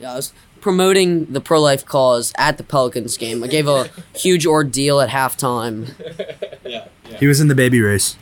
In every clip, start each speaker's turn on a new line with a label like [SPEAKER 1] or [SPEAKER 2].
[SPEAKER 1] Yeah, I was promoting the pro life cause at the Pelicans game. I gave a huge ordeal at halftime.
[SPEAKER 2] Yeah, yeah.
[SPEAKER 3] He was in the baby race.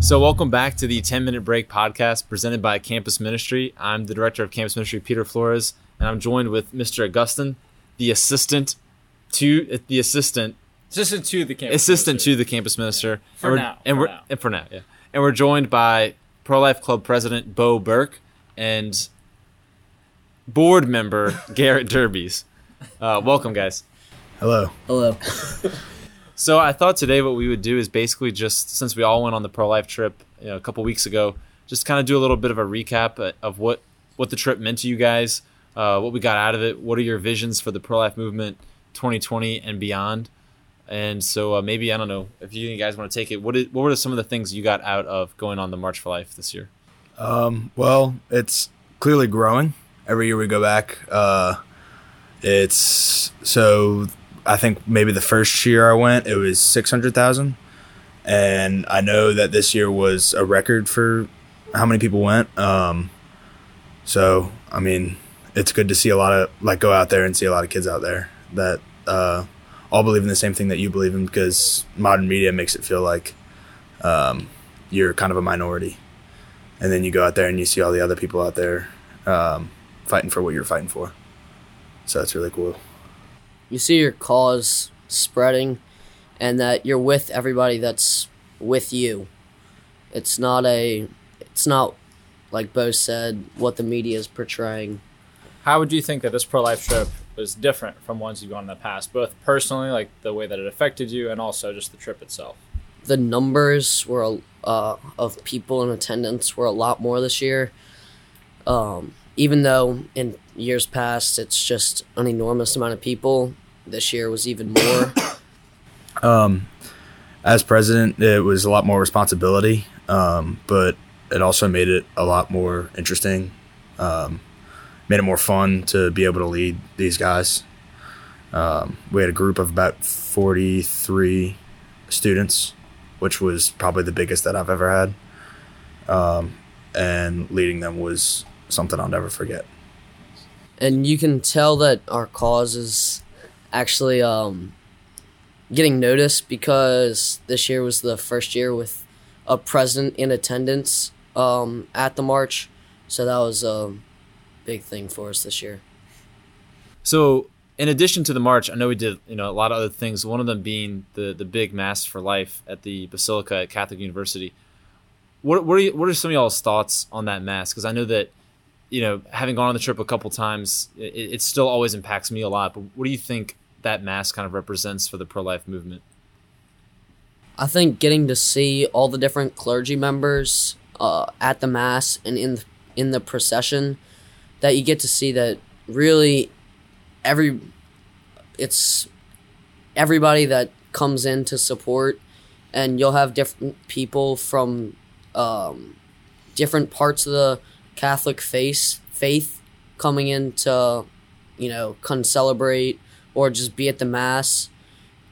[SPEAKER 2] So, welcome back to the 10 Minute Break podcast presented by Campus Ministry. I'm the director of Campus Ministry, Peter Flores, and I'm joined with Mr. Augustin, the assistant to uh, the assistant
[SPEAKER 4] Assistant to the campus.
[SPEAKER 2] assistant
[SPEAKER 4] minister.
[SPEAKER 2] to the campus minister.
[SPEAKER 4] For
[SPEAKER 2] and
[SPEAKER 4] now,
[SPEAKER 2] and
[SPEAKER 4] for
[SPEAKER 2] we're
[SPEAKER 4] now.
[SPEAKER 2] and for now, yeah. And we're joined by Pro Life Club president Bo Burke and board member Garrett Derbies. Uh, welcome, guys.
[SPEAKER 3] Hello.
[SPEAKER 1] Hello.
[SPEAKER 2] So I thought today what we would do is basically just since we all went on the pro life trip you know, a couple weeks ago, just kind of do a little bit of a recap uh, of what what the trip meant to you guys, uh, what we got out of it, what are your visions for the pro life movement 2020 and beyond. And so uh, maybe I don't know if you guys want to take it. What is, what were some of the things you got out of going on the March for Life this year?
[SPEAKER 3] Um, well, it's clearly growing. Every year we go back. Uh, it's so I think maybe the first year I went, it was six hundred thousand, and I know that this year was a record for how many people went. Um, so I mean, it's good to see a lot of like go out there and see a lot of kids out there that uh, all believe in the same thing that you believe in because modern media makes it feel like um, you're kind of a minority and then you go out there and you see all the other people out there um, fighting for what you're fighting for. So that's really cool.
[SPEAKER 1] You see your cause spreading and that you're with everybody that's with you. It's not a it's not like Bo said what the media is portraying.
[SPEAKER 4] How would you think that this pro life trip was different from ones you've gone in the past, both personally, like the way that it affected you, and also just the trip itself?
[SPEAKER 1] the numbers were uh, of people in attendance were a lot more this year. Um, even though in years past it's just an enormous amount of people, this year was even more.
[SPEAKER 3] Um, as president, it was a lot more responsibility, um, but it also made it a lot more interesting. Um, made it more fun to be able to lead these guys. Um, we had a group of about 43 students, which was probably the biggest that I've ever had. Um, and leading them was something I'll never forget.
[SPEAKER 1] and you can tell that our cause is actually um, getting noticed because this year was the first year with a president in attendance um, at the march. So that was a big thing for us this year.
[SPEAKER 2] So, in addition to the march, I know we did you know a lot of other things. One of them being the the big mass for life at the Basilica at Catholic University. What what are you, what are some of y'all's thoughts on that mass? Because I know that you know having gone on the trip a couple times, it, it still always impacts me a lot. But what do you think that mass kind of represents for the pro life movement?
[SPEAKER 1] I think getting to see all the different clergy members uh, at the mass and in in the procession, that you get to see that really every it's everybody that comes in to support, and you'll have different people from um, different parts of the Catholic faith faith coming in to you know come celebrate or just be at the mass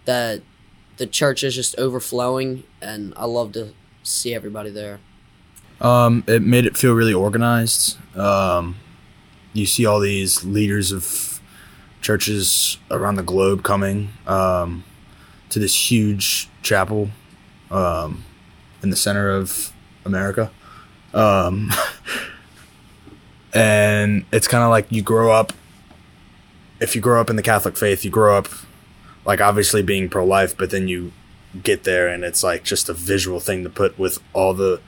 [SPEAKER 1] that the church is just overflowing and I love to see everybody there.
[SPEAKER 3] Um, it made it feel really organized. Um, you see all these leaders of churches around the globe coming um, to this huge chapel um, in the center of America. Um, and it's kind of like you grow up, if you grow up in the Catholic faith, you grow up like obviously being pro life, but then you get there and it's like just a visual thing to put with all the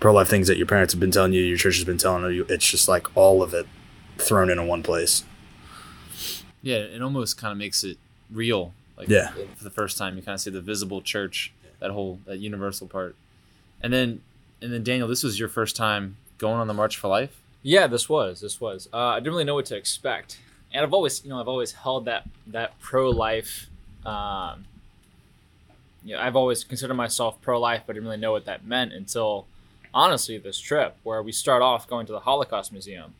[SPEAKER 3] pro life things that your parents have been telling you, your church has been telling you. It's just like all of it thrown into one place.
[SPEAKER 2] Yeah, it almost kind of makes it real. Like
[SPEAKER 3] Yeah.
[SPEAKER 2] for the first time, you kind of see the visible church, that whole that universal part, and then and then Daniel, this was your first time going on the March for Life.
[SPEAKER 4] Yeah, this was. This was. Uh, I didn't really know what to expect, and I've always, you know, I've always held that that pro life. Um, you know, I've always considered myself pro life, but I didn't really know what that meant until, honestly, this trip where we start off going to the Holocaust Museum,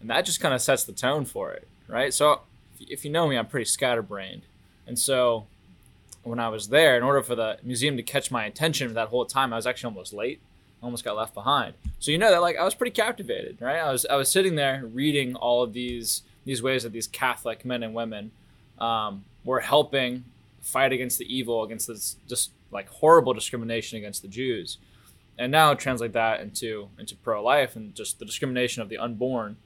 [SPEAKER 4] and that just kind of sets the tone for it, right? So, if you know me, I'm pretty scatterbrained, and so when I was there, in order for the museum to catch my attention that whole time, I was actually almost late. I almost got left behind. So you know that like I was pretty captivated, right? I was I was sitting there reading all of these these ways that these Catholic men and women um, were helping fight against the evil, against this just like horrible discrimination against the Jews, and now translate that into into pro life and just the discrimination of the unborn,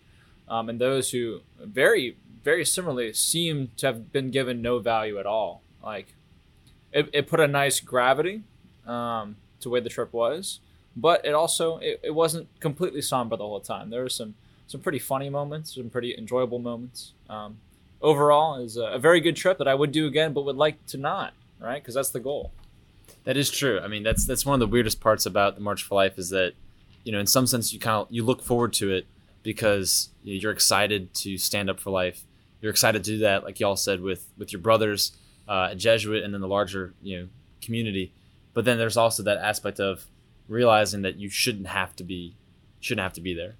[SPEAKER 4] um, and those who very very similarly seem to have been given no value at all. Like it, it put a nice gravity um, to where the trip was, but it also it, it wasn't completely somber the whole time. There were some some pretty funny moments, some pretty enjoyable moments. Um, overall, is a, a very good trip that I would do again, but would like to not, right? Because that's the goal.
[SPEAKER 2] That is true. I mean, that's that's one of the weirdest parts about the March for Life is that, you know, in some sense, you kind of you look forward to it because you're excited to stand up for life. You're excited to do that, like y'all said, with with your brothers, uh, Jesuit, and then the larger you know community. But then there's also that aspect of realizing that you shouldn't have to be shouldn't have to be there.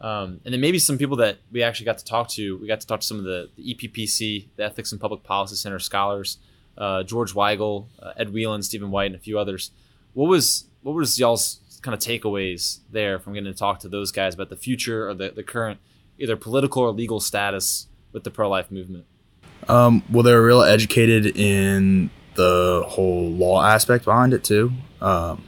[SPEAKER 2] Um, and then maybe some people that we actually got to talk to. We got to talk to some of the, the EPPC, the Ethics and Public Policy Center scholars, uh, George Weigel, uh, Ed Whelan, Stephen White, and a few others. What was what was y'all's kind of takeaways there from getting to talk to those guys about the future or the, the current either political or legal status with the pro life movement?
[SPEAKER 3] Um, well, they were real educated in the whole law aspect behind it too. Um,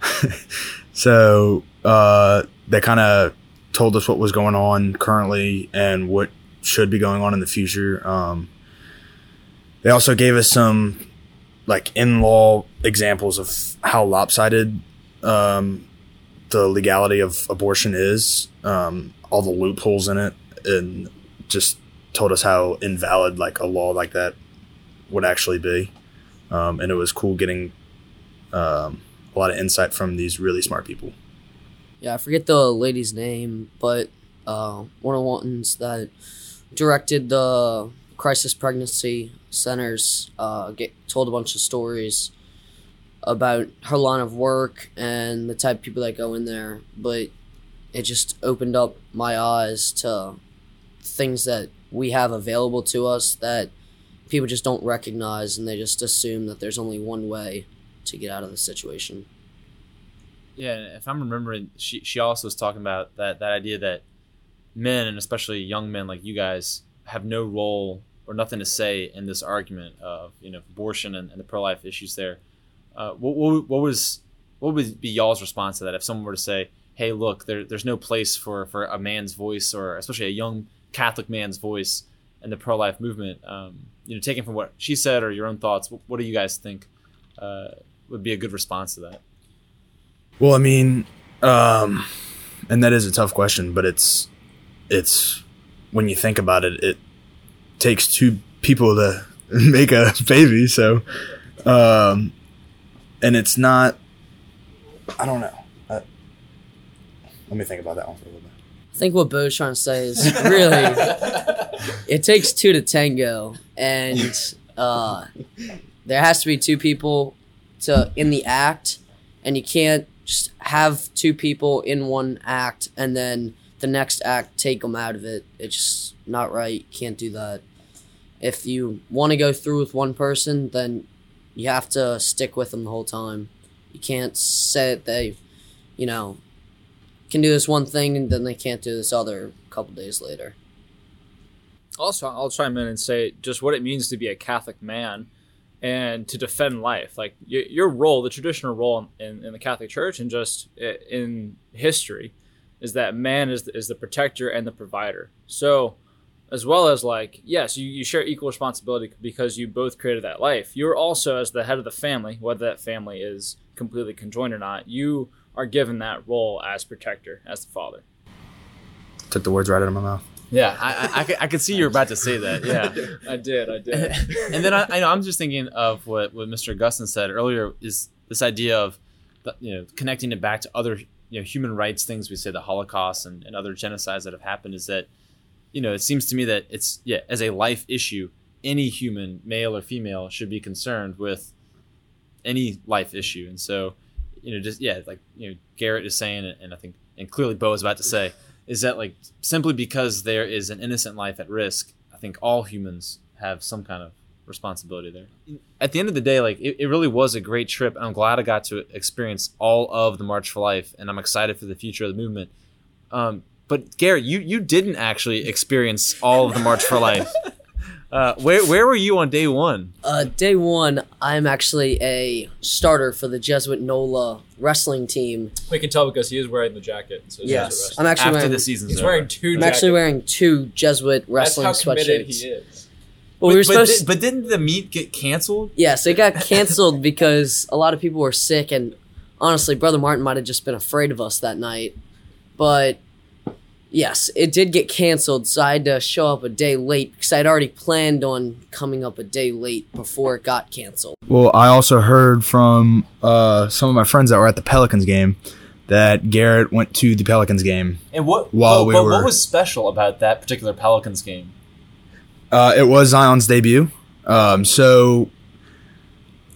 [SPEAKER 3] so uh, they kind of told us what was going on currently and what should be going on in the future. Um, they also gave us some like in law examples of how lopsided um, the legality of abortion is, um, all the loopholes in it, and just told us how invalid like a law like that would actually be. Um, and it was cool getting um, a lot of insight from these really smart people.
[SPEAKER 1] Yeah, I forget the lady's name, but uh, one of the ones that directed the crisis pregnancy centers uh, get told a bunch of stories about her line of work and the type of people that go in there, but it just opened up my eyes to things that we have available to us that people just don't recognize and they just assume that there's only one way to get out of the situation.
[SPEAKER 2] Yeah, if I'm remembering, she she also was talking about that that idea that men and especially young men like you guys have no role or nothing to say in this argument of you know abortion and, and the pro life issues there. Uh, what, what, what was what would be y'all's response to that if someone were to say, "Hey, look, there, there's no place for for a man's voice or especially a young Catholic man's voice in the pro life movement"? Um, you know, taking from what she said or your own thoughts, what, what do you guys think uh, would be a good response to that?
[SPEAKER 3] Well, I mean, um, and that is a tough question, but it's it's when you think about it, it takes two people to make a baby. So, um, and it's not. I don't know. Uh, let me think about that one for a little bit.
[SPEAKER 1] I think what Bo's trying to say is really it takes two to tango, and uh, there has to be two people to in the act, and you can't just have two people in one act and then the next act take them out of it. It's just not right. Can't do that. If you want to go through with one person, then you have to stick with them the whole time. You can't say that they, you know, can do this one thing and then they can't do this other couple days later.
[SPEAKER 4] Also, I'll chime in and say just what it means to be a Catholic man and to defend life. Like your role, the traditional role in, in the Catholic Church and just eh, in history, is that man is is the protector and the provider. So, as well as like, yes, you, you share equal responsibility because you both created that life. You're also, as the head of the family, whether that family is completely conjoined or not, you are given that role as protector, as the father.
[SPEAKER 3] Took the words right out of my mouth.
[SPEAKER 2] Yeah, I, I, I, could, see you were about to say that. Yeah.
[SPEAKER 4] I did, I did.
[SPEAKER 2] and then I, I know I'm just thinking of what, what Mr. Augustin said earlier is this idea of you know connecting it back to other you know human rights things we say the Holocaust and, and other genocides that have happened is that you know it seems to me that it's yeah as a life issue any human male or female should be concerned with any life issue and so you know just yeah like you know Garrett is saying and I think and clearly Bo is about to say is that like simply because there is an innocent life at risk I think all humans have some kind of responsibility there. At the end of the day, like it, it really was a great trip. I'm glad I got to experience all of the March for Life, and I'm excited for the future of the movement. Um, but Garrett, you you didn't actually experience all of the March for Life. Uh, where where were you on day one?
[SPEAKER 1] Uh, day one, I'm actually a starter for the Jesuit NOLA wrestling team.
[SPEAKER 4] We can tell because he is wearing the jacket. So
[SPEAKER 1] Yes, I'm actually
[SPEAKER 2] After
[SPEAKER 1] wearing.
[SPEAKER 2] the season's
[SPEAKER 4] He's
[SPEAKER 2] over.
[SPEAKER 4] wearing two.
[SPEAKER 1] I'm
[SPEAKER 4] jackets.
[SPEAKER 1] actually wearing two Jesuit
[SPEAKER 4] That's
[SPEAKER 1] wrestling
[SPEAKER 4] how committed
[SPEAKER 1] sweatshirts.
[SPEAKER 4] he is.
[SPEAKER 1] Well, we were
[SPEAKER 2] but, but,
[SPEAKER 1] supposed.
[SPEAKER 2] di- but didn't the meet get canceled?
[SPEAKER 1] Yes, it got canceled because a lot of people were sick, and honestly, Brother Martin might have just been afraid of us that night. But yes, it did get canceled, so I had to show up a day late because I'd already planned on coming up a day late before it got canceled.
[SPEAKER 3] Well, I also heard from uh, some of my friends that were at the Pelicans game that Garrett went to the Pelicans game.
[SPEAKER 2] And what?
[SPEAKER 3] While
[SPEAKER 2] but,
[SPEAKER 3] we
[SPEAKER 2] but
[SPEAKER 3] were-
[SPEAKER 2] what was special about that particular Pelicans game?
[SPEAKER 3] Uh, it was Zion's debut. Um, so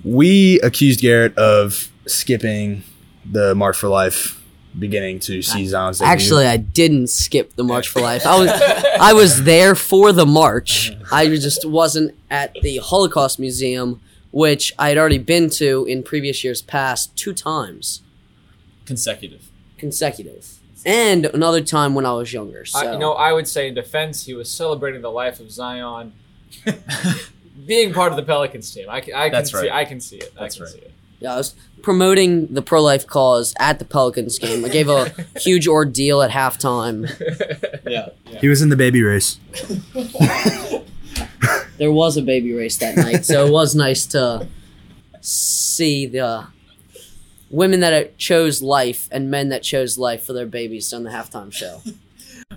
[SPEAKER 3] we accused Garrett of skipping the March for Life beginning to see Zion's debut.
[SPEAKER 1] Actually, I didn't skip the March for Life. I was I was there for the march. I just wasn't at the Holocaust Museum, which I had already been to in previous years past two times
[SPEAKER 2] Consecutive.
[SPEAKER 1] consecutive, and another time when I was younger. So
[SPEAKER 4] I, you know, I would say in defense, he was celebrating the life of Zion, being part of the Pelicans team. I can, I can
[SPEAKER 2] That's
[SPEAKER 4] see,
[SPEAKER 2] right.
[SPEAKER 4] I can see it.
[SPEAKER 2] That's
[SPEAKER 4] I can
[SPEAKER 2] right.
[SPEAKER 4] see it.
[SPEAKER 1] Yeah, I was promoting the pro life cause at the Pelicans game. I gave a huge ordeal at halftime.
[SPEAKER 2] Yeah.
[SPEAKER 3] he was in the baby race.
[SPEAKER 1] There was a baby race that night, so it was nice to see the women that chose life and men that chose life for their babies on the halftime show.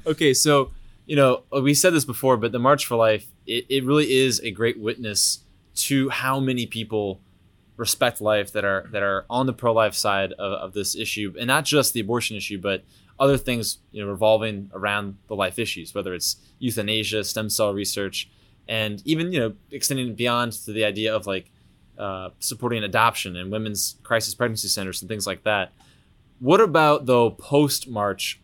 [SPEAKER 2] Okay, so you know we said this before, but the March for Life it, it really is a great witness to how many people respect life that are that are on the pro life side of, of this issue, and not just the abortion issue, but other things you know revolving around the life issues, whether it's euthanasia, stem cell research, and even you know extending beyond to the idea of like uh, supporting adoption and women's crisis pregnancy centers and things like that. What about though post March?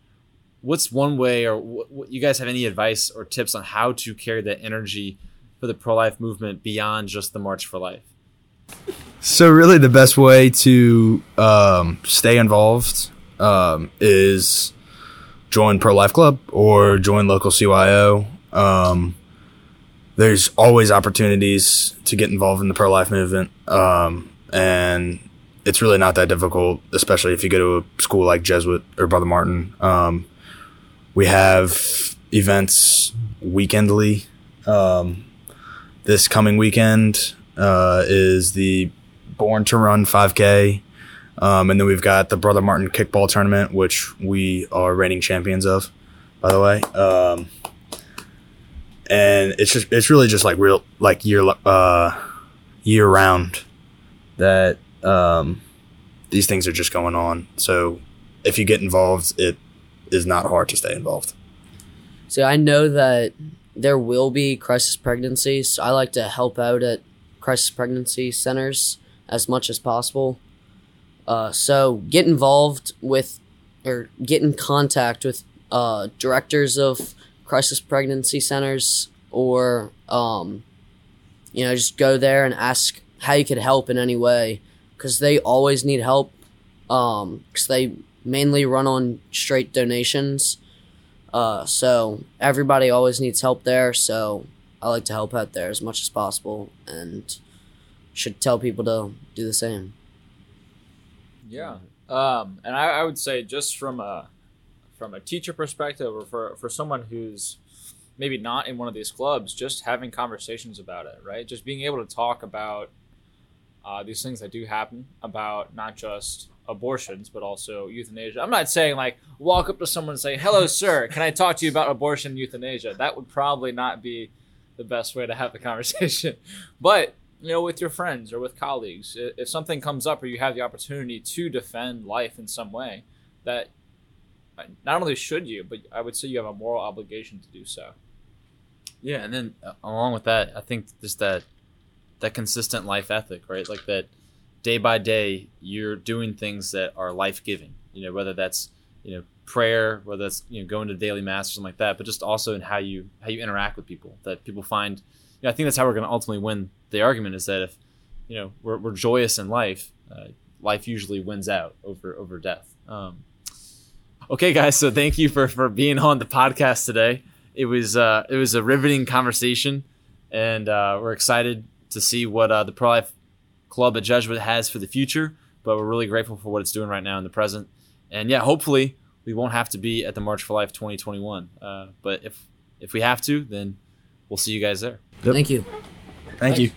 [SPEAKER 2] What's one way, or what, you guys have any advice or tips on how to carry that energy for the pro life movement beyond just the March for Life?
[SPEAKER 3] So really, the best way to um, stay involved um, is join Pro Life Club or join local CYO. Um, there's always opportunities to get involved in the pro life movement, um, and it's really not that difficult, especially if you go to a school like Jesuit or Brother Martin. Um, we have events weekendly. Um, this coming weekend uh, is the Born to Run 5K. Um, and then we've got the Brother Martin Kickball Tournament, which we are reigning champions of, by the way. Um, and it's just it's really just like real like year uh, year round that um, these things are just going on. So if you get involved, it is not hard to stay involved.
[SPEAKER 1] So I know that there will be crisis pregnancies. So I like to help out at crisis pregnancy centers as much as possible. Uh, so get involved with or get in contact with uh, directors of crisis pregnancy centers or um, you know just go there and ask how you could help in any way because they always need help because they mainly run on straight donations uh, so everybody always needs help there. So I like to help out there as much as possible, and should tell people to do the same.
[SPEAKER 4] Yeah. Um, and I, I would say just from a from a teacher perspective, or for for someone who's maybe not in one of these clubs, just having conversations about it, right? Just being able to talk about uh, these things that do happen, about not just abortions, but also euthanasia. I'm not saying like walk up to someone and say, "Hello, sir, can I talk to you about abortion and euthanasia?" That would probably not be the best way to have the conversation. but you know, with your friends or with colleagues, if something comes up or you have the opportunity to defend life in some way, that uh, not only should you, but I would say you have a moral obligation to do so.
[SPEAKER 2] Yeah, and then uh, along with that, I think just that that consistent life ethic, right? Like that day by day, you're doing things that are life giving. You know, whether that's you know prayer, whether that's you know going to daily mass or something like that, but just also in how you how you interact with people. That people find you know, I think that's how we're going to ultimately win the argument. Is that if you know we're, we're joyous in life, uh, life usually wins out over over death. Um, okay, guys. So thank you for for being on the podcast today. It was uh, it was a riveting conversation, and uh, we're excited to see what uh, the Pro Life Club at Jesuit has for the future. But we're really grateful for what it's doing right now in the present. And yeah, hopefully we won't have to be at the March for Life 2021. Uh, but if if we have to, then we'll see you guys there.
[SPEAKER 3] Yep.
[SPEAKER 1] Thank you.
[SPEAKER 3] Thank you.